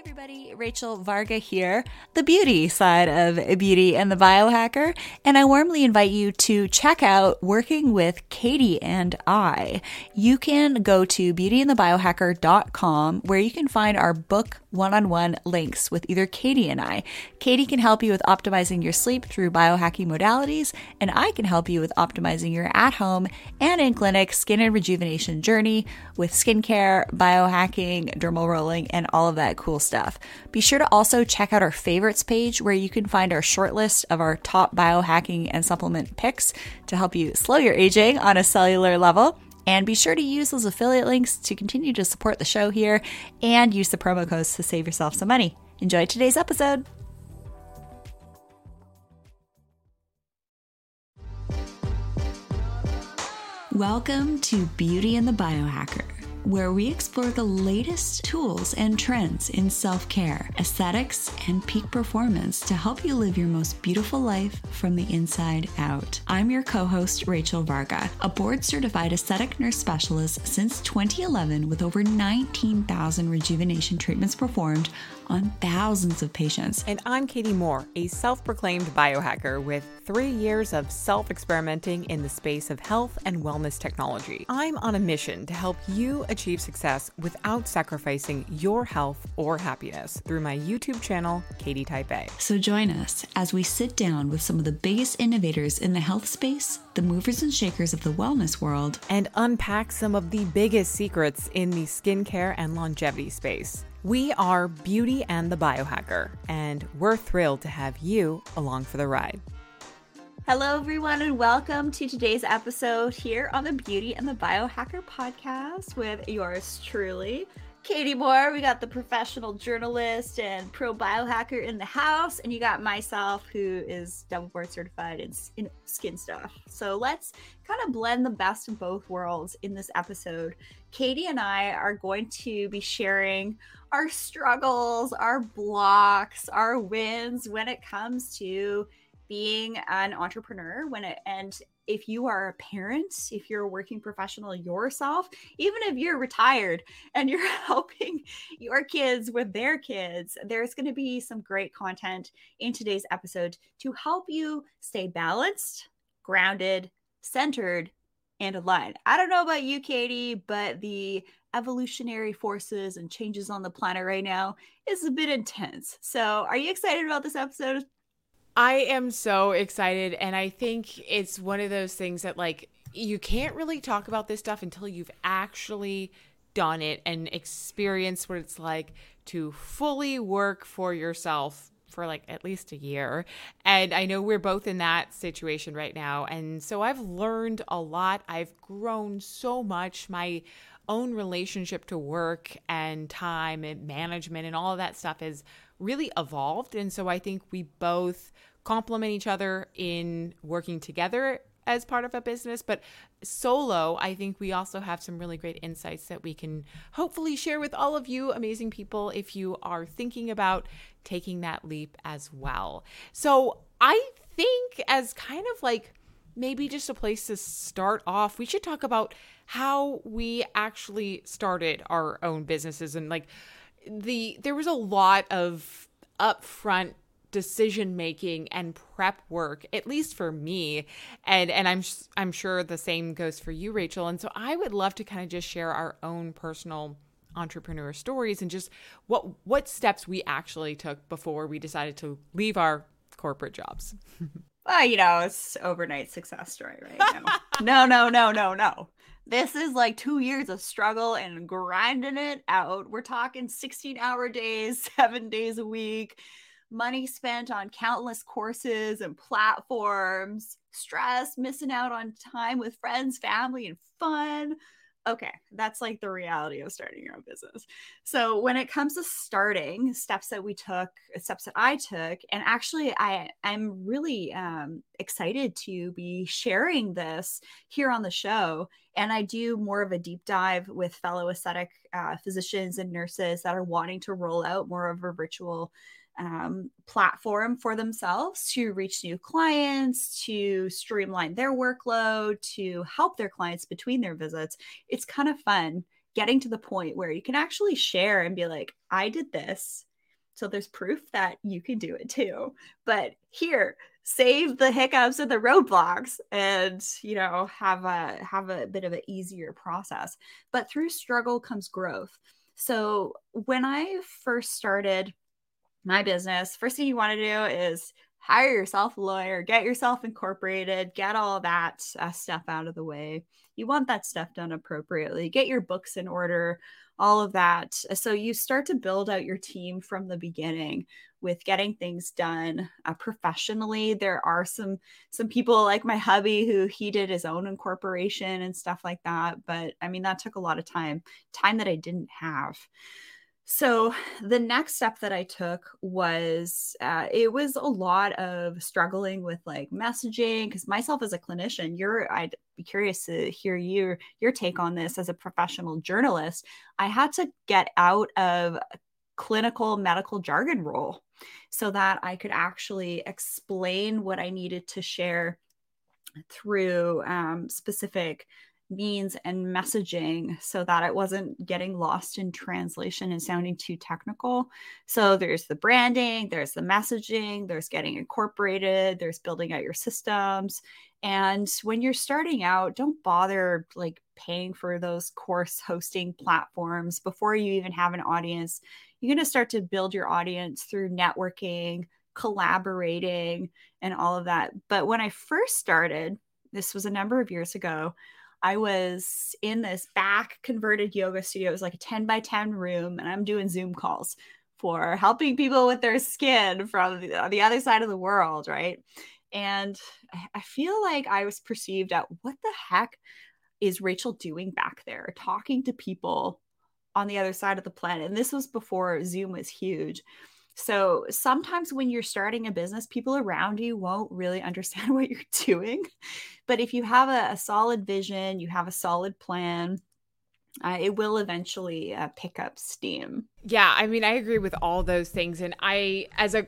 everybody, Rachel Varga here, the beauty side of Beauty and the Biohacker, and I warmly invite you to check out Working with Katie and I. You can go to beautyandthebiohacker.com where you can find our book one-on-one links with either Katie and I. Katie can help you with optimizing your sleep through biohacking modalities, and I can help you with optimizing your at-home and in-clinic skin and rejuvenation journey with skincare, biohacking, dermal rolling, and all of that cool stuff. Be sure to also check out our favorites page where you can find our short list of our top biohacking and supplement picks to help you slow your aging on a cellular level. And be sure to use those affiliate links to continue to support the show here and use the promo codes to save yourself some money. Enjoy today's episode. Welcome to Beauty and the Biohacker where we explore the latest tools and trends in self care, aesthetics, and peak performance to help you live your most beautiful life from the inside out. I'm your co host, Rachel Varga, a board certified aesthetic nurse specialist since 2011 with over 19,000 rejuvenation treatments performed on thousands of patients. And I'm Katie Moore, a self proclaimed biohacker with three years of self experimenting in the space of health and wellness technology. I'm on a mission to help you achieve success without sacrificing your health or happiness through my YouTube channel, Katie Type A. So join us as we sit down with some of the biggest innovators in the health space, the movers and shakers of the wellness world, and unpack some of the biggest secrets in the skincare and longevity space. We are Beauty and the Biohacker, and we're thrilled to have you along for the ride. Hello, everyone, and welcome to today's episode here on the Beauty and the Biohacker podcast with yours truly, Katie Moore. We got the professional journalist and pro biohacker in the house, and you got myself, who is double board certified in, in skin stuff. So let's kind of blend the best of both worlds in this episode. Katie and I are going to be sharing our struggles, our blocks, our wins when it comes to being an entrepreneur when it and if you are a parent, if you're a working professional yourself, even if you're retired and you're helping your kids with their kids, there's going to be some great content in today's episode to help you stay balanced, grounded, centered, and aligned. I don't know about you, Katie, but the evolutionary forces and changes on the planet right now is a bit intense. So, are you excited about this episode? I am so excited. And I think it's one of those things that, like, you can't really talk about this stuff until you've actually done it and experienced what it's like to fully work for yourself for like at least a year. And I know we're both in that situation right now. And so I've learned a lot. I've grown so much. My own relationship to work and time and management and all of that stuff has really evolved. And so I think we both complement each other in working together as part of a business, but solo, I think we also have some really great insights that we can hopefully share with all of you amazing people if you are thinking about taking that leap as well. So, I think as kind of like maybe just a place to start off, we should talk about how we actually started our own businesses and like the there was a lot of upfront decision making and prep work at least for me and and I'm I'm sure the same goes for you Rachel and so I would love to kind of just share our own personal entrepreneur stories and just what what steps we actually took before we decided to leave our corporate jobs. well, you know, it's overnight success story, right? No, no, no, no, no. This is like two years of struggle and grinding it out. We're talking 16 hour days, seven days a week, money spent on countless courses and platforms, stress, missing out on time with friends, family, and fun okay, that's like the reality of starting your own business. So when it comes to starting, steps that we took, steps that I took, and actually I I'm really um, excited to be sharing this here on the show. And I do more of a deep dive with fellow aesthetic uh, physicians and nurses that are wanting to roll out more of a virtual um, platform for themselves to reach new clients, to streamline their workload, to help their clients between their visits. It's kind of fun getting to the point where you can actually share and be like, I did this So there's proof that you can do it too. But here, save the hiccups and the roadblocks and you know have a have a bit of an easier process but through struggle comes growth so when i first started my business first thing you want to do is hire yourself a lawyer get yourself incorporated get all that uh, stuff out of the way you want that stuff done appropriately get your books in order all of that. So you start to build out your team from the beginning with getting things done uh, professionally. There are some some people like my hubby who he did his own incorporation and stuff like that, but I mean that took a lot of time, time that I didn't have. So the next step that I took was uh, it was a lot of struggling with like messaging because myself as a clinician, you're I'd be curious to hear your your take on this as a professional journalist. I had to get out of clinical medical jargon role so that I could actually explain what I needed to share through um, specific means and messaging so that it wasn't getting lost in translation and sounding too technical. So there's the branding, there's the messaging, there's getting incorporated, there's building out your systems. And when you're starting out, don't bother like paying for those course hosting platforms before you even have an audience. You're going to start to build your audience through networking, collaborating, and all of that. But when I first started, this was a number of years ago, I was in this back converted yoga studio. It was like a 10 by 10 room, and I'm doing Zoom calls for helping people with their skin from the, the other side of the world, right? And I feel like I was perceived at what the heck is Rachel doing back there, talking to people on the other side of the planet? And this was before Zoom was huge. So sometimes when you're starting a business, people around you won't really understand what you're doing. But if you have a, a solid vision, you have a solid plan, uh, it will eventually uh, pick up steam. Yeah, I mean, I agree with all those things. And I, as a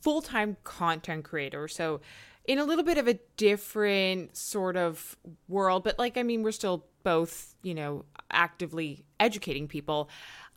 full time content creator, so in a little bit of a different sort of world, but like, I mean, we're still both, you know, actively educating people.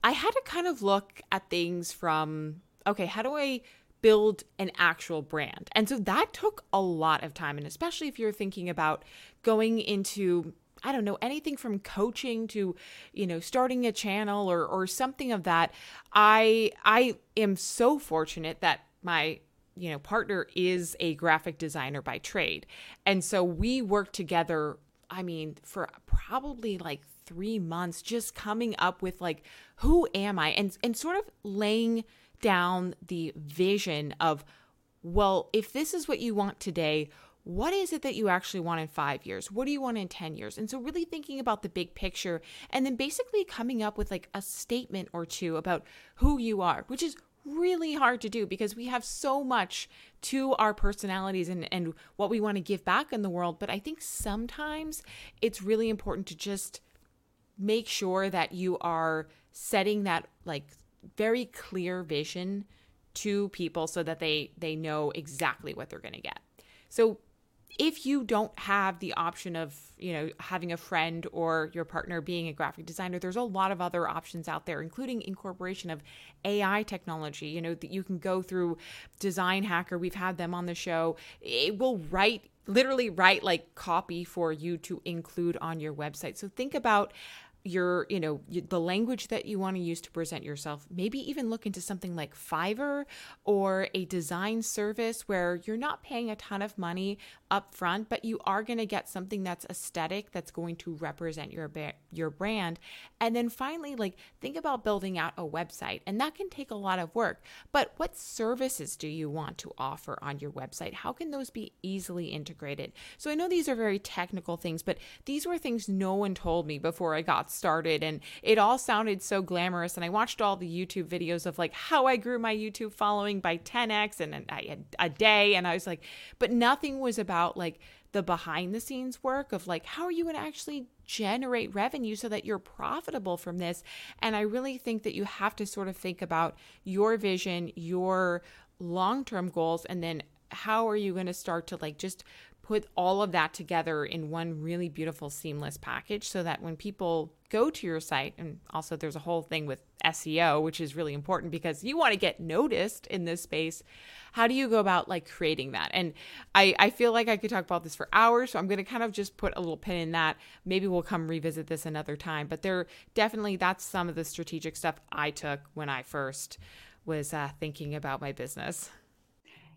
I had to kind of look at things from okay, how do I build an actual brand? And so that took a lot of time. And especially if you're thinking about going into I don't know anything from coaching to you know starting a channel or or something of that I I am so fortunate that my you know partner is a graphic designer by trade and so we work together I mean for probably like three months just coming up with like who am i and and sort of laying down the vision of well if this is what you want today what is it that you actually want in five years? What do you want in 10 years? And so, really thinking about the big picture and then basically coming up with like a statement or two about who you are, which is really hard to do because we have so much to our personalities and, and what we want to give back in the world. But I think sometimes it's really important to just make sure that you are setting that like very clear vision to people so that they they know exactly what they're going to get. So if you don't have the option of you know having a friend or your partner being a graphic designer there's a lot of other options out there including incorporation of ai technology you know that you can go through design hacker. We've had them on the show. It will write literally write like copy for you to include on your website. So think about your you know the language that you want to use to present yourself. Maybe even look into something like fiverr or a design service where you're not paying a ton of money up front but you are going to get something that's aesthetic that's going to represent your your brand. And then finally like think about building out a website and that can take a lot of work. But what services do you want to offer on your website? How can those be easily integrated? So i know these are very technical things but these were things no one told me before i got started and it all sounded so glamorous and I watched all the YouTube videos of like how I grew my YouTube following by 10x and I had a day and I was like but nothing was about like the behind the scenes work of like how are you going to actually generate revenue so that you're profitable from this? And I really think that you have to sort of think about your vision your long-term goals and then how are you going to start to like just put all of that together in one really beautiful seamless package so that when people go to your site, and also there's a whole thing with SEO, which is really important because you want to get noticed in this space. How do you go about like creating that? And I, I feel like I could talk about this for hours, so I'm going to kind of just put a little pin in that. Maybe we'll come revisit this another time, but there definitely that's some of the strategic stuff I took when I first was uh, thinking about my business.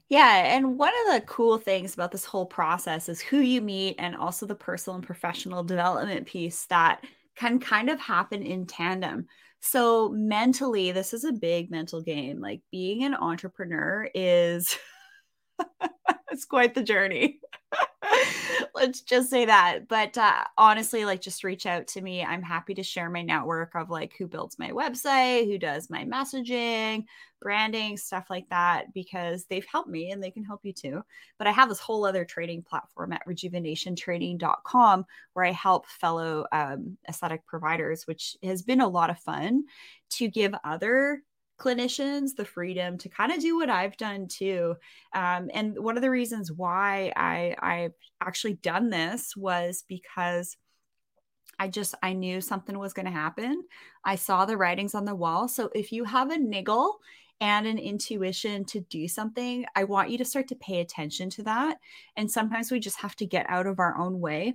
Yeah, and one of the cool things about this whole process is who you meet and also the personal and professional development piece that can kind of happen in tandem. So, mentally, this is a big mental game. Like being an entrepreneur is it's quite the journey. Let's just say that. But uh, honestly, like just reach out to me. I'm happy to share my network of like who builds my website, who does my messaging, branding, stuff like that, because they've helped me and they can help you too. But I have this whole other training platform at rejuvenationtraining.com where I help fellow um, aesthetic providers, which has been a lot of fun to give other clinicians the freedom to kind of do what I've done too. Um, and one of the reasons why I I've actually done this was because I just I knew something was going to happen. I saw the writings on the wall. So if you have a niggle and an intuition to do something, I want you to start to pay attention to that. And sometimes we just have to get out of our own way.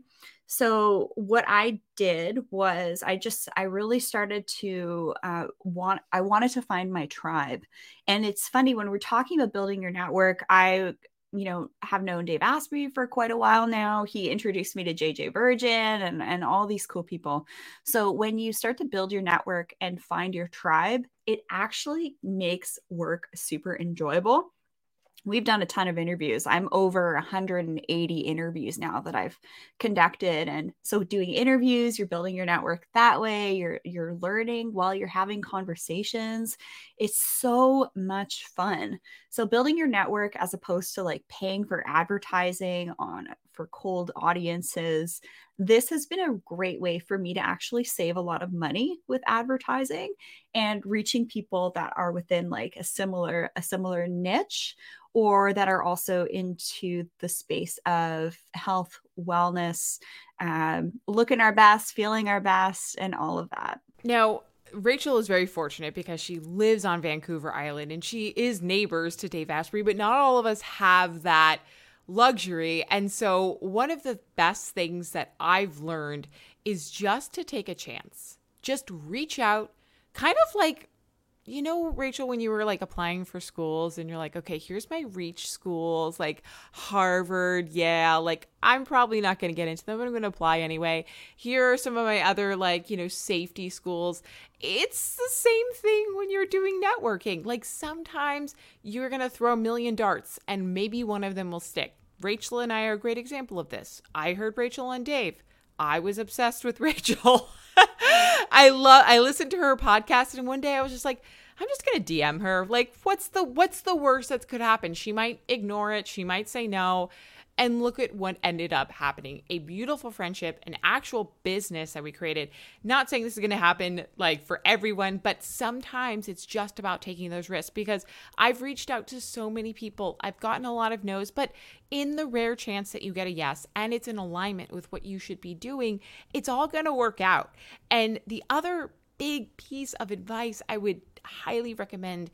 So what I did was I just I really started to uh, want I wanted to find my tribe, and it's funny when we're talking about building your network. I you know have known Dave Asprey for quite a while now. He introduced me to JJ Virgin and and all these cool people. So when you start to build your network and find your tribe, it actually makes work super enjoyable we've done a ton of interviews. I'm over 180 interviews now that I've conducted and so doing interviews, you're building your network that way, you're you're learning while you're having conversations. It's so much fun. So building your network as opposed to like paying for advertising on for cold audiences, this has been a great way for me to actually save a lot of money with advertising and reaching people that are within like a similar a similar niche or that are also into the space of health, wellness, um, looking our best, feeling our best, and all of that. Now, Rachel is very fortunate because she lives on Vancouver Island and she is neighbors to Dave Asprey, but not all of us have that luxury. And so, one of the best things that I've learned is just to take a chance, just reach out, kind of like you know, Rachel, when you were like applying for schools and you're like, okay, here's my reach schools, like Harvard, yeah, like I'm probably not going to get into them, but I'm going to apply anyway. Here are some of my other, like, you know, safety schools. It's the same thing when you're doing networking. Like sometimes you're going to throw a million darts and maybe one of them will stick. Rachel and I are a great example of this. I heard Rachel and Dave. I was obsessed with Rachel. I love I listened to her podcast and one day I was just like I'm just to DM her. Like what's the what's the worst that could happen? She might ignore it, she might say no. And look at what ended up happening a beautiful friendship, an actual business that we created. Not saying this is going to happen like for everyone, but sometimes it's just about taking those risks because I've reached out to so many people. I've gotten a lot of no's, but in the rare chance that you get a yes and it's in alignment with what you should be doing, it's all going to work out. And the other big piece of advice I would highly recommend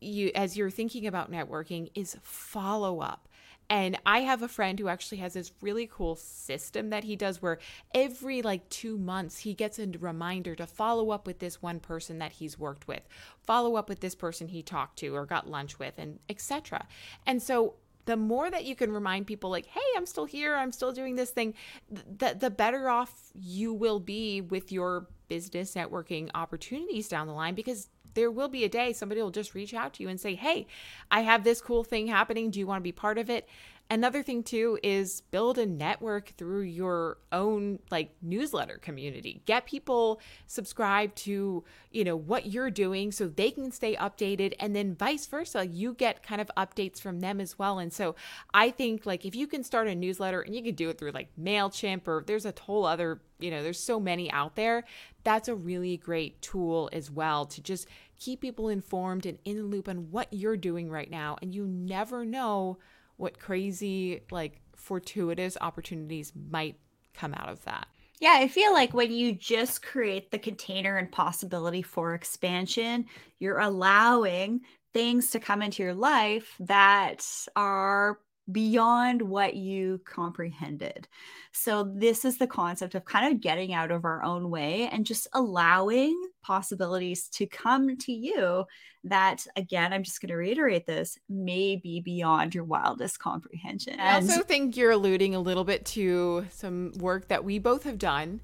you as you're thinking about networking is follow up. And I have a friend who actually has this really cool system that he does where every like two months he gets a reminder to follow up with this one person that he's worked with, follow up with this person he talked to or got lunch with, and etc. And so the more that you can remind people like hey i'm still here i'm still doing this thing the, the better off you will be with your business networking opportunities down the line because there will be a day somebody will just reach out to you and say, Hey, I have this cool thing happening. Do you want to be part of it? Another thing too is build a network through your own like newsletter community. Get people subscribed to, you know, what you're doing so they can stay updated and then vice versa, you get kind of updates from them as well. And so I think like if you can start a newsletter and you can do it through like Mailchimp or there's a whole other, you know, there's so many out there, that's a really great tool as well to just keep people informed and in the loop on what you're doing right now and you never know what crazy, like fortuitous opportunities might come out of that. Yeah, I feel like when you just create the container and possibility for expansion, you're allowing things to come into your life that are beyond what you comprehended. So, this is the concept of kind of getting out of our own way and just allowing possibilities to come to you that, again, I'm just going to reiterate this, may be beyond your wildest comprehension. I also think you're alluding a little bit to some work that we both have done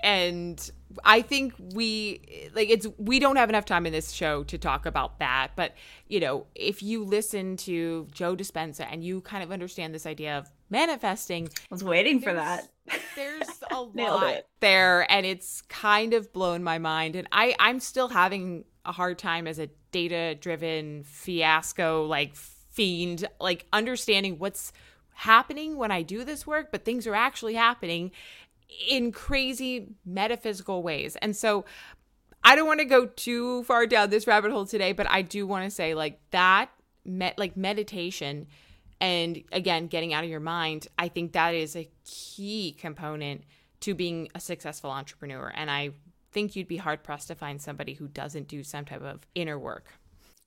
and I think we like it's we don't have enough time in this show to talk about that, but you know, if you listen to Joe Dispenza and you kind of understand this idea of manifesting, I was waiting for that. There's a lot it. there and it's kind of blown my mind and I I'm still having a hard time as a data-driven fiasco like fiend like understanding what's happening when I do this work, but things are actually happening in crazy metaphysical ways. And so I don't want to go too far down this rabbit hole today, but I do want to say like that met like meditation and again getting out of your mind, I think that is a key component to being a successful entrepreneur. And I think you'd be hard pressed to find somebody who doesn't do some type of inner work.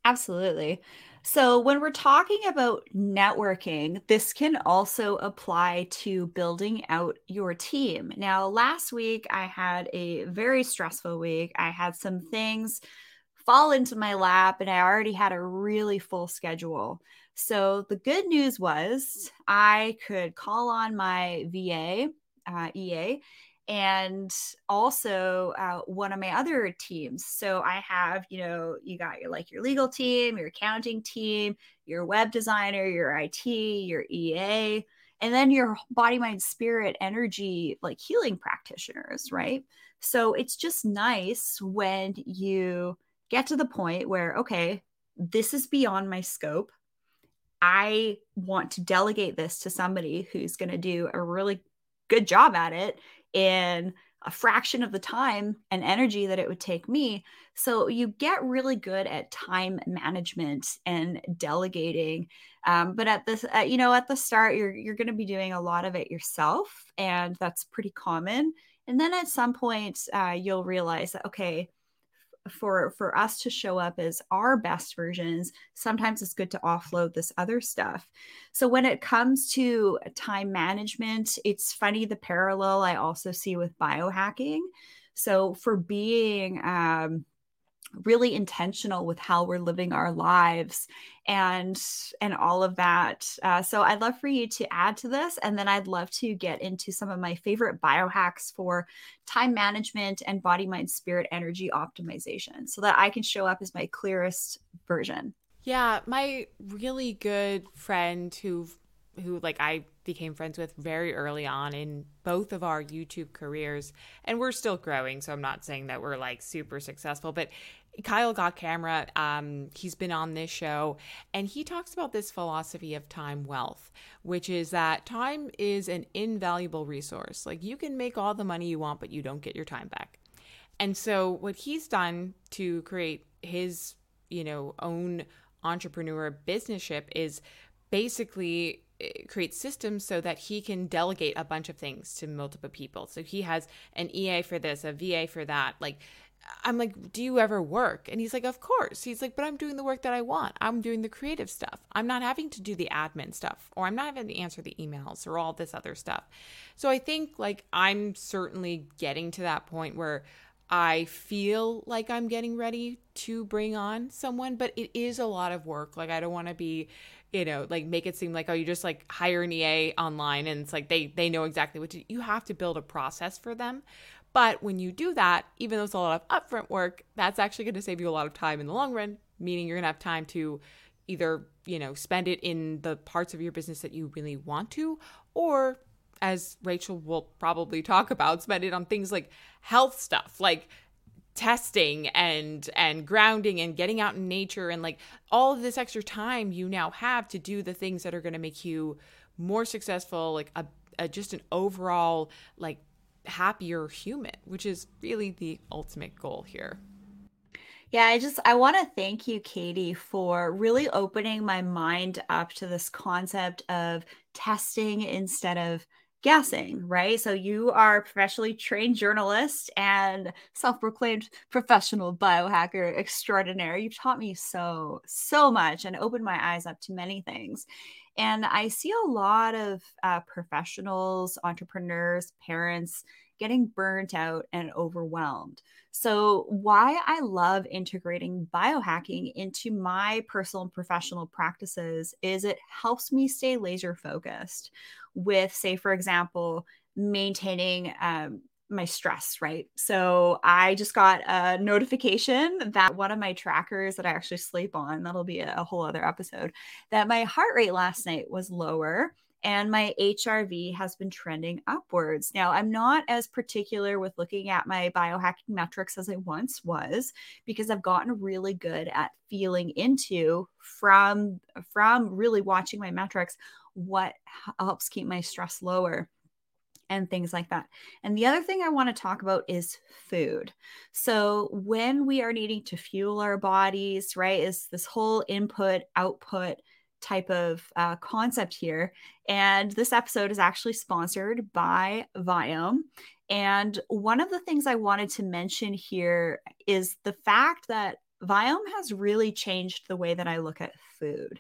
Absolutely. So, when we're talking about networking, this can also apply to building out your team. Now, last week I had a very stressful week. I had some things fall into my lap, and I already had a really full schedule. So, the good news was I could call on my VA, uh, EA, and also uh, one of my other teams. So I have, you know, you got your like your legal team, your accounting team, your web designer, your IT, your EA, and then your body, mind, spirit, energy, like healing practitioners, right? So it's just nice when you get to the point where, okay, this is beyond my scope. I want to delegate this to somebody who's going to do a really good job at it in a fraction of the time and energy that it would take me. So you get really good at time management and delegating. Um, but at this, uh, you know, at the start, you're you're going to be doing a lot of it yourself, and that's pretty common. And then at some point, uh, you'll realize that okay, for for us to show up as our best versions sometimes it's good to offload this other stuff. So when it comes to time management it's funny the parallel i also see with biohacking. So for being um, really intentional with how we're living our lives and and all of that uh, so i'd love for you to add to this and then i'd love to get into some of my favorite biohacks for time management and body mind spirit energy optimization so that i can show up as my clearest version yeah my really good friend who who like i became friends with very early on in both of our YouTube careers. And we're still growing, so I'm not saying that we're like super successful, but Kyle got camera. Um, he's been on this show, and he talks about this philosophy of time wealth, which is that time is an invaluable resource. Like you can make all the money you want, but you don't get your time back. And so, what he's done to create his, you know, own entrepreneur business ship is basically eh, create systems so that he can delegate a bunch of things to multiple people. So he has an EA for this, a VA for that, like I'm like, do you ever work? And he's like, of course. He's like, but I'm doing the work that I want. I'm doing the creative stuff. I'm not having to do the admin stuff, or I'm not having to answer the emails or all this other stuff. So I think like I'm certainly getting to that point where I feel like I'm getting ready to bring on someone, but it is a lot of work. Like I don't want to be, you know, like make it seem like oh you just like hire an EA online and it's like they they know exactly what to you have to build a process for them. But when you do that, even though it's a lot of upfront work, that's actually going to save you a lot of time in the long run, meaning you're going to have time to either, you know, spend it in the parts of your business that you really want to, or as Rachel will probably talk about, spend it on things like health stuff, like testing and and grounding and getting out in nature and like all of this extra time you now have to do the things that are going to make you more successful like a, a just an overall like happier human, which is really the ultimate goal here. Yeah, I just I want to thank you Katie for really opening my mind up to this concept of testing instead of guessing, right? So you are a professionally trained journalist and self-proclaimed professional biohacker extraordinaire. You've taught me so so much and opened my eyes up to many things. And I see a lot of uh, professionals, entrepreneurs, parents getting burnt out and overwhelmed. So, why I love integrating biohacking into my personal and professional practices is it helps me stay laser focused with, say, for example, maintaining um, my stress, right? So I just got a notification that one of my trackers that I actually sleep on, that'll be a, whole other episode, that my heart rate last night was lower and my HRV has been trending upwards. Now, I'm not as particular with looking at my biohacking metrics as I once was because I've gotten really good at feeling into from from really watching my metrics what helps keep my stress lower and things like that. And the other thing I want to talk about is food. So, when we are needing to fuel our bodies, right, is this whole input output type of uh, concept here. And this episode is actually sponsored by Viome. And one of the things I wanted to mention here is the fact that Viome has really changed the way that I look at food.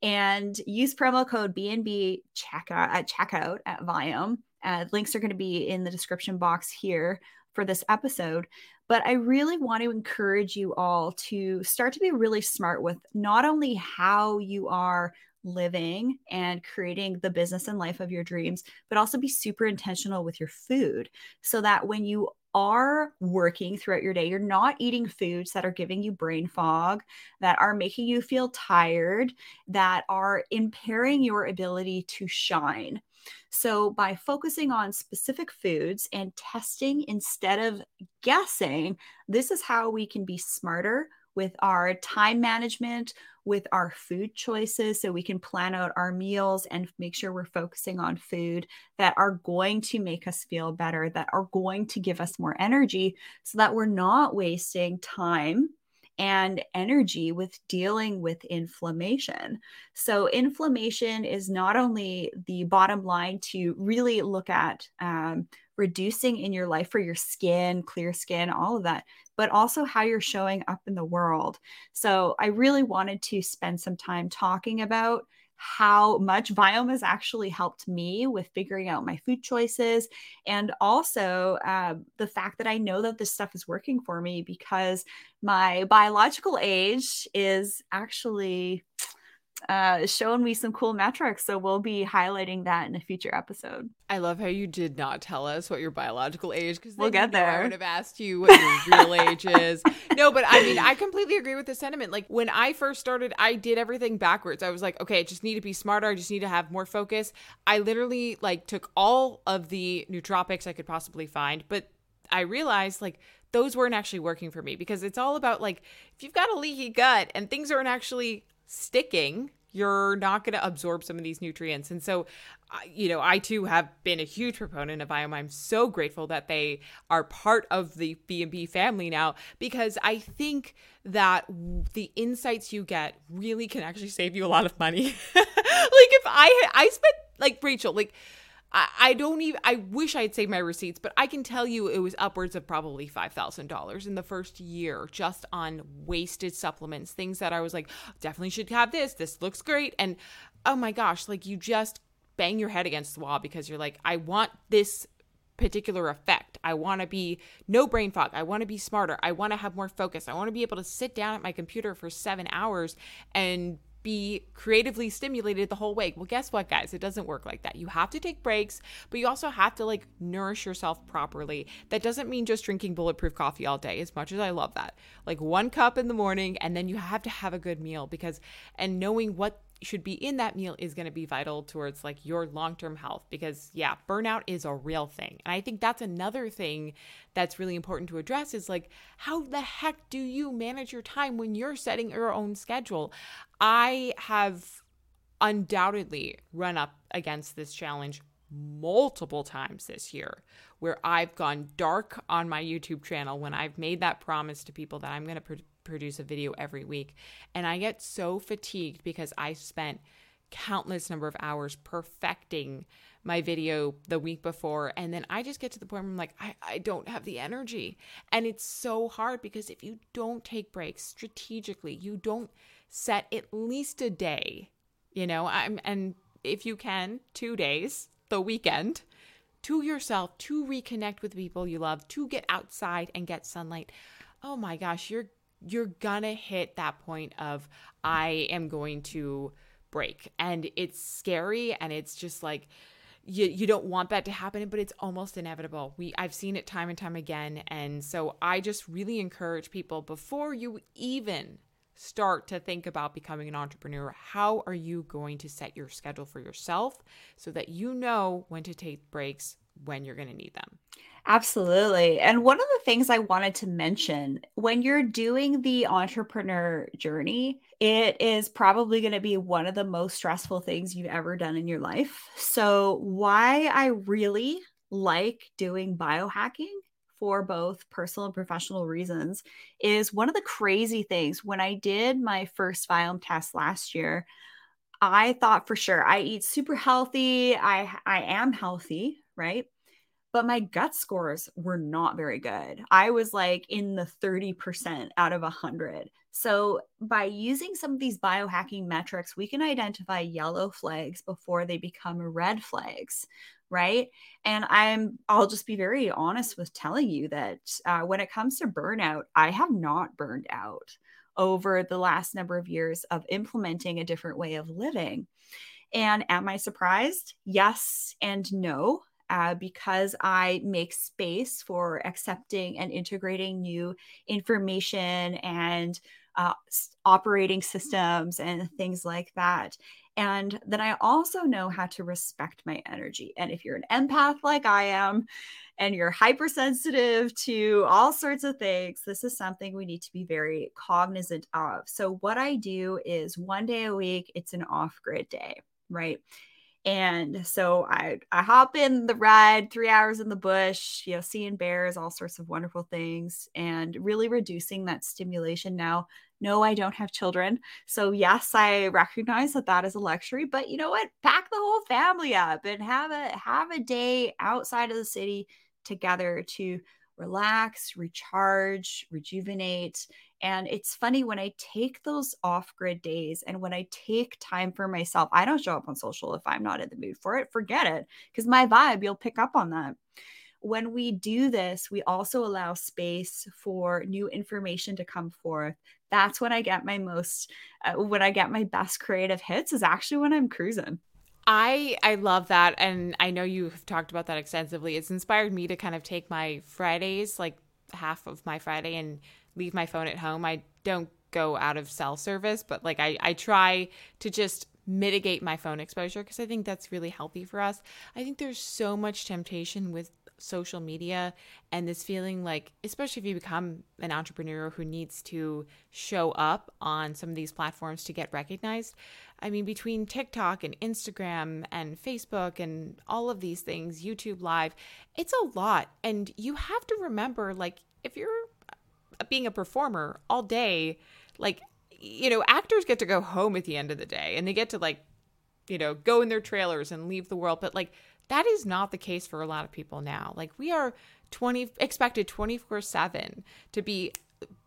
And use promo code B&B checkout at checkout at Viome. Uh, links are going to be in the description box here for this episode. But I really want to encourage you all to start to be really smart with not only how you are living and creating the business and life of your dreams, but also be super intentional with your food so that when you are working throughout your day, you're not eating foods that are giving you brain fog, that are making you feel tired, that are impairing your ability to shine. So, by focusing on specific foods and testing instead of guessing, this is how we can be smarter with our time management, with our food choices, so we can plan out our meals and make sure we're focusing on food that are going to make us feel better, that are going to give us more energy, so that we're not wasting time and energy with dealing with inflammation. So, inflammation is not only the bottom line to really look at um, reducing in your life for your skin, clear skin, all of that, but also how you're showing up in the world. So, I really wanted to spend some time talking about how much Viome has actually helped me with figuring out my food choices. And also uh, the fact that I know that this stuff is working for me because my biological age is actually uh, showing me some cool metrics. So we'll be highlighting that in a future episode. I love how you did not tell us what your biological age because we'll get there. I would have asked you what your real age is. No, but I mean, I completely agree with the sentiment. Like when I first started, I did everything backwards. I was like, okay, I just need to be smarter. I just need to have more focus. I literally like took all of the nootropics I could possibly find, but I realized like those weren't actually working for me because it's all about like if you've got a leaky gut and things aren't actually sticking, you're not going to absorb some of these nutrients. And so, you know, I too have been a huge proponent of Viome. I'm so grateful that they are part of the B&B family now because I think that the insights you get really can actually save you a lot of money. like if I I spent like Rachel, like I, I don't even I wish I had saved my receipts, but I can tell you it was upwards of probably five thousand dollars in the first year just on wasted supplements, things that I was like, definitely should have this. This looks great. And oh my gosh, like you just bang your head against the wall because you're like, I want this particular effect. I want to be no brain fog. I want to be smarter. I want to have more focus. I want to be able to sit down at my computer for seven hours and be creatively stimulated the whole way. Well, guess what, guys? It doesn't work like that. You have to take breaks, but you also have to like nourish yourself properly. That doesn't mean just drinking bulletproof coffee all day, as much as I love that. Like one cup in the morning, and then you have to have a good meal because, and knowing what should be in that meal is going to be vital towards like your long-term health because yeah burnout is a real thing. And i think that's another thing that's really important to address is like how the heck do you manage your time when you're setting your own schedule? I have undoubtedly run up against this challenge multiple times this year where I've gone dark on my YouTube channel when I've made that promise to people that I'm going to produce a video every week. And I get so fatigued because I spent countless number of hours perfecting my video the week before. And then i just get to the point where i'm like I, I don't have the energy. And it's so hard because if you don't take breaks strategically you don't set at least a day you know i'm and if you can two days the weekend to yourself to reconnect with people you love to get outside and get sunlight. Oh my gosh you're you're gonna hit that point of i am going to break. And it's scary and it's just like you you don't want that to happen but it's almost inevitable. We i've seen it time and time again and so i just really encourage people before you even start to think about becoming an entrepreneur how are you going to set your schedule for yourself so that you know when to take breaks when you're going to need them Absolutely. And one of the things I wanted to mention when you're doing the entrepreneur journey, it is probably going to be one of the most stressful things you've ever done in your life. So, why I really like doing biohacking for both personal and professional reasons is one of the crazy things when I did my first Viome test last year. I thought for sure I eat super healthy. I I am healthy, right? But my gut scores were not very good. I was like in the 30% out of 100. So, by using some of these biohacking metrics, we can identify yellow flags before they become red flags, right? And I'm I'll just be very honest with telling you that uh, when it comes to burnout, I have not burned out over the last number of years of implementing a different way of living. And am I surprised? Yes and no uh, because I make space for accepting and integrating new information and uh, operating systems and things like that. And then I also know how to respect my energy. And if you're an empath like I am, and you're hypersensitive to all sorts of things, this is something we need to be very cognizant of. So, what I do is one day a week, it's an off grid day, right? And so I I hop in the ride, three hours in the bush, you know, seeing bears, all sorts of wonderful things, and really reducing that stimulation. Now, no, I don't have children, so yes, I recognize that that is a luxury. But you know what? Pack the whole family up and have a have a day outside of the city together to relax, recharge, rejuvenate. And it's funny when I take those off grid days and when I take time for myself, I don't show up on social if I'm not in the mood for it. Forget it. Because my vibe, you'll pick up on that. When we do this, we also allow space for new information to come forth. That's when I get my most, uh, when I get my best creative hits, is actually when I'm cruising. I I love that and I know you have talked about that extensively. It's inspired me to kind of take my Fridays, like half of my Friday and leave my phone at home. I don't go out of cell service, but like I I try to just mitigate my phone exposure because I think that's really healthy for us. I think there's so much temptation with social media and this feeling like especially if you become an entrepreneur who needs to show up on some of these platforms to get recognized i mean between tiktok and instagram and facebook and all of these things youtube live it's a lot and you have to remember like if you're being a performer all day like you know actors get to go home at the end of the day and they get to like you know go in their trailers and leave the world but like that is not the case for a lot of people now. Like we are 20 expected 24/7 to be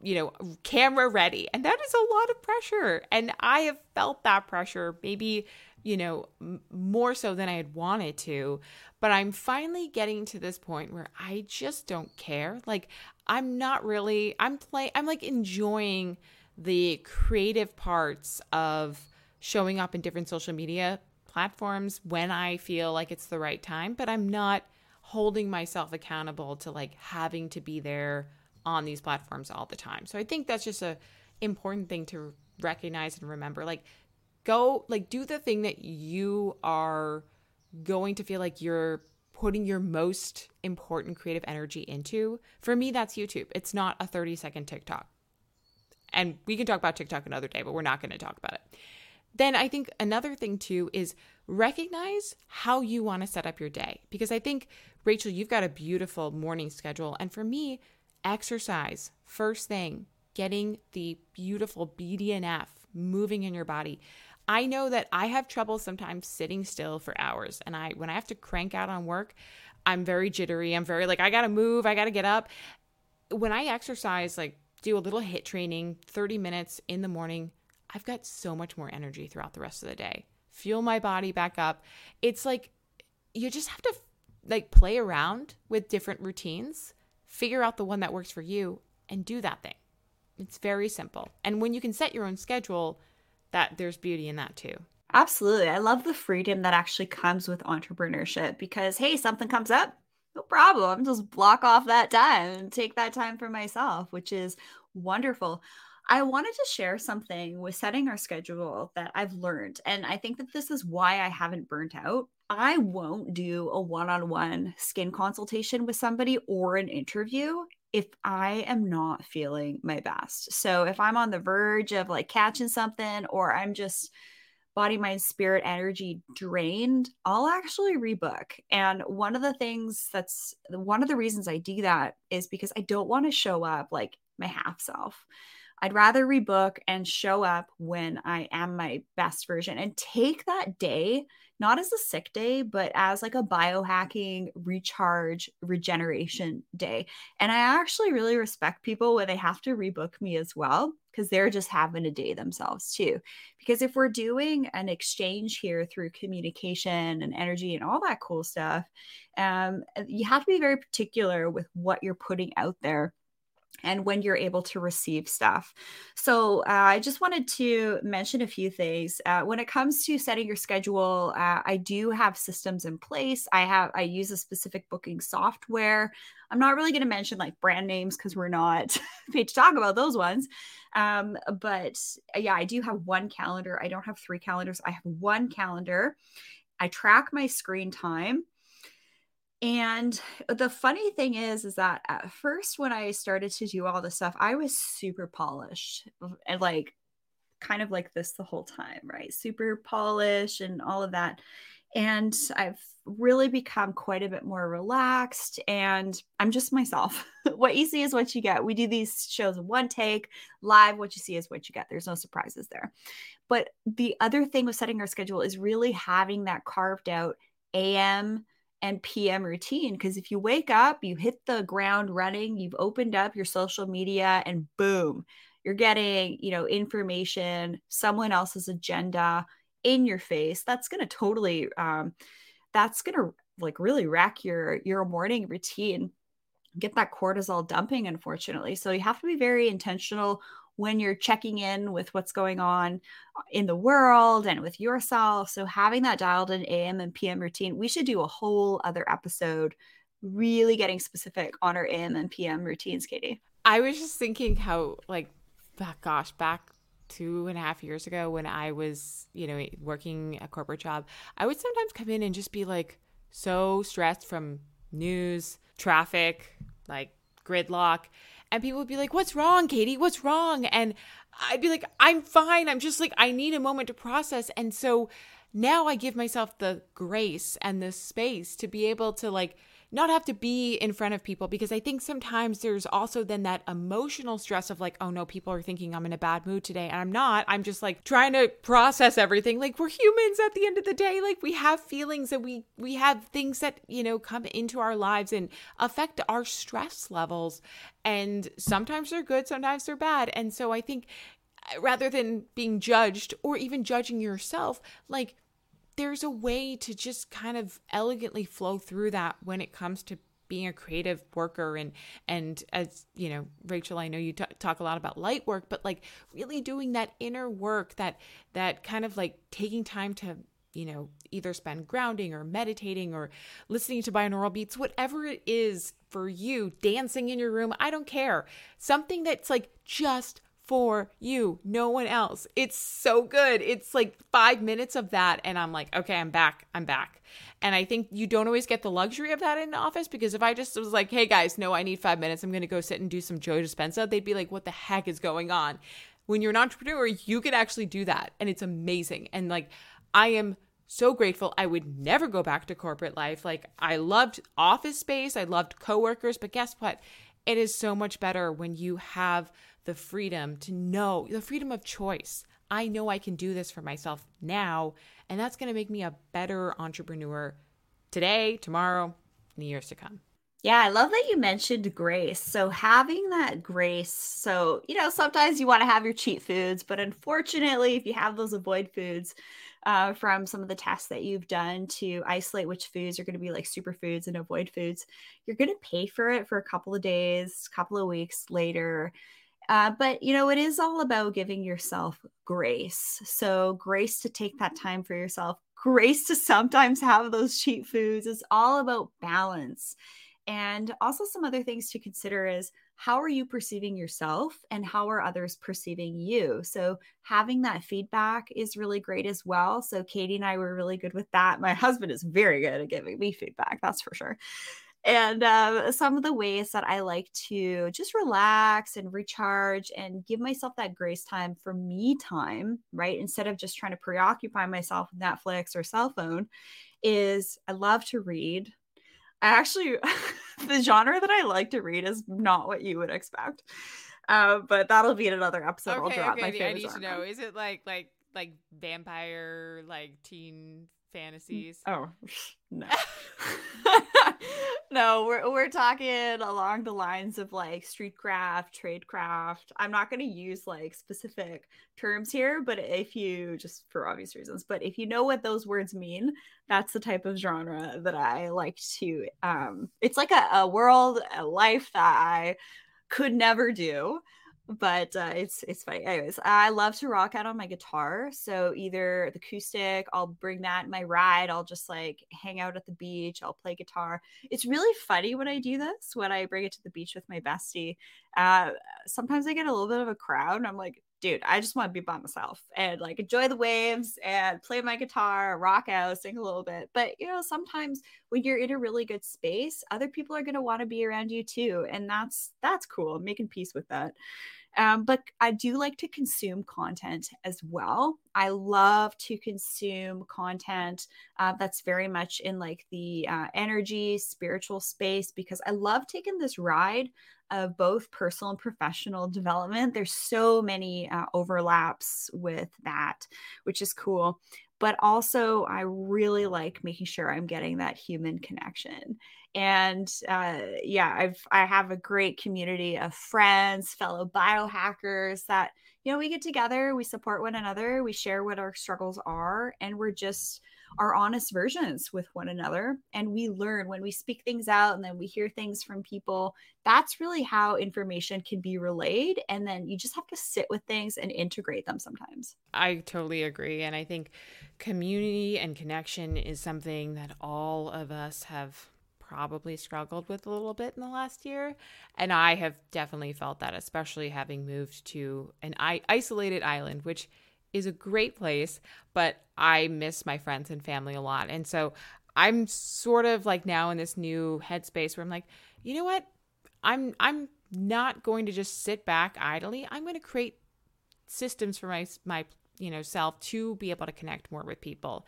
you know, camera ready. And that is a lot of pressure. And I have felt that pressure maybe, you know, m- more so than I had wanted to. But I'm finally getting to this point where I just don't care. Like, I'm not really, I'm playing, I'm like enjoying the creative parts of showing up in different social media platforms when I feel like it's the right time, but I'm not holding myself accountable to like having to be there on these platforms all the time. So I think that's just a important thing to recognize and remember. Like go like do the thing that you are going to feel like you're putting your most important creative energy into. For me that's YouTube. It's not a 30 second TikTok. And we can talk about TikTok another day, but we're not going to talk about it. Then I think another thing too is recognize how you want to set up your day. Because I think, Rachel, you've got a beautiful morning schedule. And for me, exercise, first thing, getting the beautiful BDNF moving in your body. I know that I have trouble sometimes sitting still for hours. And I, when I have to crank out on work, I'm very jittery. I'm very like, I got to move, I got to get up. When I exercise, like do a little HIIT training, 30 minutes in the morning, I've got so much more energy throughout the rest of the day. Fuel my body back up. It's like you just have to like play around with different routines, figure out the one that works for you and do that thing. It's very simple. And when you can set your own schedule, that there's beauty in that too. Absolutely. I love the freedom that actually comes with entrepreneurship because hey, something comes up, no problem. Just block off that time and take that time for myself, which is wonderful. I wanted to share something with setting our schedule that I've learned. And I think that this is why I haven't burnt out. I won't do a one on one skin consultation with somebody or an interview if I am not feeling my best. So if I'm on the verge of like catching something or I'm just body, mind, spirit, energy drained, I'll actually rebook. And one of the things that's one of the reasons I do that is because I don't want to show up like my half self. I'd rather rebook and show up when I am my best version and take that day not as a sick day, but as like a biohacking, recharge, regeneration day. And I actually really respect people where they have to rebook me as well, because they're just having a day themselves too. Because if we're doing an exchange here through communication and energy and all that cool stuff, um, you have to be very particular with what you're putting out there and when you're able to receive stuff. So, uh, I just wanted to mention a few things. Uh, when it comes to setting your schedule, uh, I do have systems in place. I have I use a specific booking software. I'm not really going to mention like brand names because we're not paid to talk about those ones. Um, but uh, yeah, I do have one calendar. I don't have three calendars. I have one calendar. I track my screen time and the funny thing is, is that at first, when I started to do all this stuff, I was super polished and like kind of like this the whole time, right? Super polished and all of that. And I've really become quite a bit more relaxed and I'm just myself. what you see is what you get. We do these shows in one take, live, what you see is what you get. There's no surprises there. But the other thing with setting our schedule is really having that carved out AM and PM routine. Because if you wake up, you hit the ground running, you've opened up your social media, and boom, you're getting, you know, information, someone else's agenda in your face. That's going to totally, um, that's going to like really wreck your your morning routine get that cortisol dumping unfortunately so you have to be very intentional when you're checking in with what's going on uh, in the world and with yourself. So having that dialed in AM and PM routine, we should do a whole other episode really getting specific on our AM and PM routines, Katie. I was just thinking how like gosh, back two and a half years ago when I was, you know, working a corporate job, I would sometimes come in and just be like so stressed from news, traffic, like gridlock and people would be like, What's wrong, Katie? What's wrong? And I'd be like, I'm fine. I'm just like, I need a moment to process. And so now I give myself the grace and the space to be able to like not have to be in front of people because I think sometimes there's also then that emotional stress of like, oh no, people are thinking I'm in a bad mood today. And I'm not. I'm just like trying to process everything. Like we're humans at the end of the day. Like we have feelings and we we have things that, you know, come into our lives and affect our stress levels. And sometimes they're good, sometimes they're bad. And so I think uh, rather than being judged or even judging yourself, like there's a way to just kind of elegantly flow through that when it comes to being a creative worker and and as you know Rachel I know you t- talk a lot about light work but like really doing that inner work that that kind of like taking time to you know either spend grounding or meditating or listening to binaural beats whatever it is for you dancing in your room I don't care. Something that's like just for you, no one else. It's so good. It's like five minutes of that, and I'm like, okay, I'm back. I'm back. And I think you don't always get the luxury of that in the office because if I just was like, hey guys, no, I need five minutes, I'm going to go sit and do some Joe Dispenza, they'd be like, what the heck is going on? When you're an entrepreneur, you can actually do that, and it's amazing. And like, I am so grateful. I would never go back to corporate life. Like, I loved office space, I loved coworkers, but guess what? It is so much better when you have the freedom to know the freedom of choice. I know I can do this for myself now. And that's going to make me a better entrepreneur today, tomorrow, in the years to come. Yeah, I love that you mentioned grace. So, having that grace. So, you know, sometimes you want to have your cheat foods, but unfortunately, if you have those avoid foods, uh, from some of the tests that you've done to isolate which foods are going to be like superfoods and avoid foods, you're going to pay for it for a couple of days, couple of weeks later. Uh, but you know, it is all about giving yourself grace. So, grace to take that time for yourself, grace to sometimes have those cheat foods. It's all about balance. And also, some other things to consider is how are you perceiving yourself and how are others perceiving you? So, having that feedback is really great as well. So, Katie and I were really good with that. My husband is very good at giving me feedback, that's for sure. And uh, some of the ways that I like to just relax and recharge and give myself that grace time for me time, right? Instead of just trying to preoccupy myself with Netflix or cell phone, is I love to read. I actually, the genre that I like to read is not what you would expect. Uh, but that'll be in another episode. Okay, I'll drop okay, my favorite I need genre. to know. Is it like like like vampire like teen fantasies? Oh no. no, we're we're talking along the lines of like street craft, trade craft. I'm not going to use like specific terms here, but if you just for obvious reasons, but if you know what those words mean, that's the type of genre that I like to um it's like a, a world, a life that I could never do but uh, it's it's funny. Anyways, I love to rock out on my guitar. So either the acoustic, I'll bring that in my ride. I'll just like hang out at the beach. I'll play guitar. It's really funny when I do this. When I bring it to the beach with my bestie, uh, sometimes I get a little bit of a crowd, and I'm like, dude, I just want to be by myself and like enjoy the waves and play my guitar, rock out, sing a little bit. But you know, sometimes when you're in a really good space, other people are going to want to be around you too, and that's that's cool. Making peace with that. Um, but I do like to consume content as well. I love to consume content uh, that's very much in like the uh, energy, spiritual space because I love taking this ride of both personal and professional development. There's so many uh, overlaps with that, which is cool. But also, I really like making sure I'm getting that human connection. And uh, yeah i've i have a great community of friends fellow biohackers that you know we get together we support one another we share what our struggles are and we're just our honest versions with one another and we learn when we speak things out and then we hear things from people that's really how information can be relayed and then you just have to sit with things and integrate them sometimes i totally agree and i think community and connection is something that all of us have probably struggled with a little bit in the last year. And I have definitely felt that, especially having moved to an isolated island, which is a great place, but I miss my friends and family a lot. And so I'm sort of like now in this new headspace where I'm like, you know what? I'm I'm not going to just sit back idly. I'm going to create systems for my my you know self to be able to connect more with people.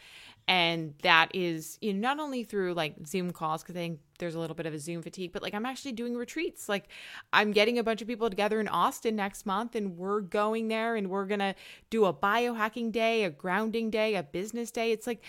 And that is you know not only through like zoom calls because i think there's a little bit of a zoom fatigue but like i'm actually doing retreats. Like i'm getting a bunch of people together in austin next month and we're going there and we're gonna do a biohacking day a grounding day a business day. It's like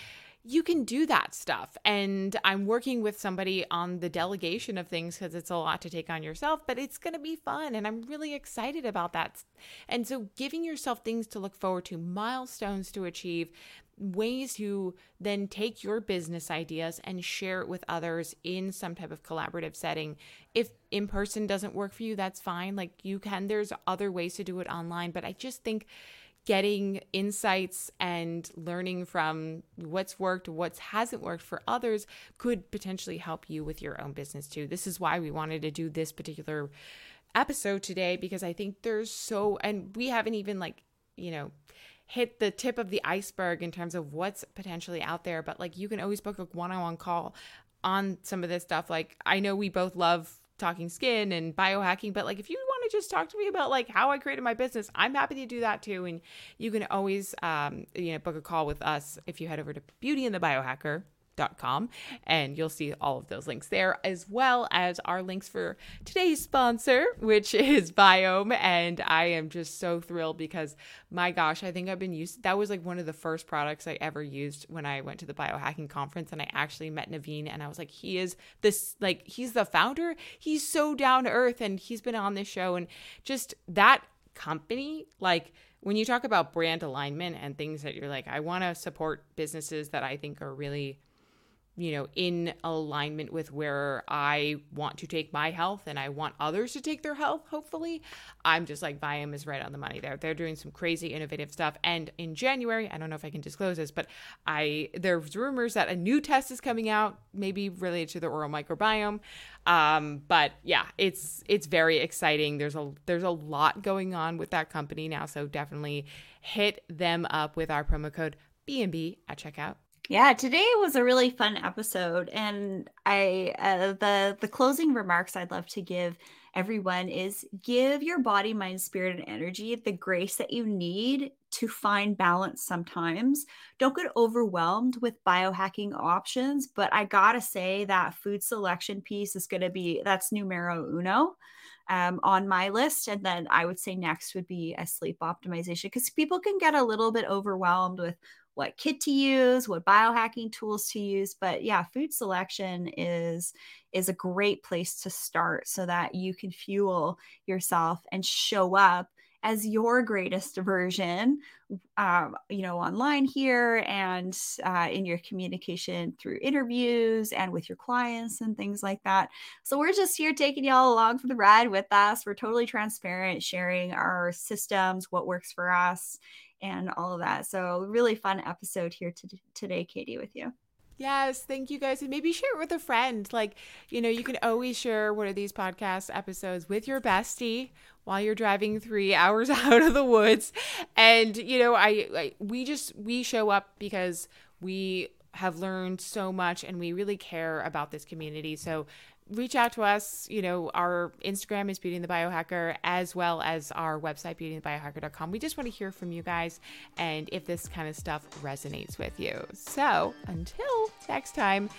you can do that stuff. And I'm working with somebody on the delegation of things because it's a lot to take on yourself, but it's going to be fun. And I'm really excited about that. And so, giving yourself things to look forward to, milestones to achieve, ways to then take your business ideas and share it with others in some type of collaborative setting. If in person doesn't work for you, that's fine. Like you can, there's other ways to do it online. But I just think, getting insights and learning from what's worked, what hasn't worked for others could potentially help you with your own business too. This is why we wanted to do this particular episode today because I think there's so, and we haven't even like, you know, hit the tip of the iceberg in terms of what's potentially out there, but like you can always book a one on one call on some of this stuff. Like I know we both love talking skin and biohacking, but like if you to just talk to me about like how I created my business, I'm happy to do that too. And you can always, um, you know, book a call with us if you head over to Beauty and the Biohacker com and you'll see all of those links there as well as our links for today's sponsor which is Viome and I am just so thrilled because my gosh I think I've been used that was like one of the first products I ever used when I went to the biohacking conference and I actually met Naveen and I was like he is this like he's the founder he's so down to earth and he's been on this show and just that company like when you talk about brand alignment and things that you're like I want to support businesses that I think are really you know, in alignment with where I want to take my health and I want others to take their health, hopefully. I'm just like, Viome is right on the money there. They're doing some crazy innovative stuff. And in January, I don't know if I can disclose this, but I there's rumors that a new test is coming out, maybe related to the oral microbiome. Um, but yeah, it's it's very exciting. There's a there's a lot going on with that company now. So definitely hit them up with our promo code B&B at checkout yeah, today was a really fun episode, and I uh, the the closing remarks I'd love to give everyone is give your body, mind, spirit, and energy the grace that you need to find balance. Sometimes don't get overwhelmed with biohacking options, but I gotta say that food selection piece is gonna be that's numero uno. Um, on my list. And then I would say next would be a sleep optimization because people can get a little bit overwhelmed with what kit to use, what biohacking tools to use. But yeah, food selection is is a great place to start so that you can fuel yourself and show up as your greatest version, um, you know, online here and uh, in your communication through interviews and with your clients and things like that. So we're just here taking y'all along for the ride with us. We're totally transparent, sharing our systems, what works for us, and all of that. So, really fun episode here to, today, Katie, with you. Yes, thank you guys. And maybe share it with a friend. Like, you know, you can always share one of these podcast episodes with your bestie while you're driving three hours out of the woods. And, you know, I, I we just we show up because we have learned so much and we really care about this community. So reach out to us. You know, our Instagram is Beauty and the Biohacker, as well as our website, beautyandthebiohacker.com. We just want to hear from you guys and if this kind of stuff resonates with you. So until next time,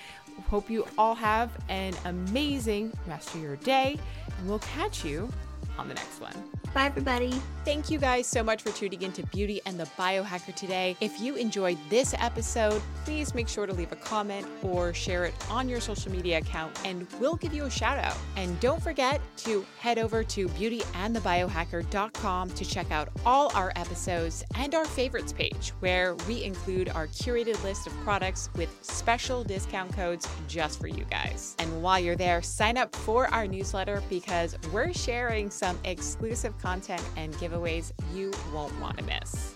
hope you all have an amazing rest of your day, and we'll catch you on the next one. Bye, everybody. Thank you guys so much for tuning into Beauty and the Biohacker today. If you enjoyed this episode, please make sure to leave a comment or share it on your social media account, and we'll give you a shout out. And don't forget to head over to beautyandthebiohacker.com to check out all our episodes and our favorites page, where we include our curated list of products with special discount codes just for you guys. And while you're there, sign up for our newsletter because we're sharing some exclusive content and giveaways you won't want to miss.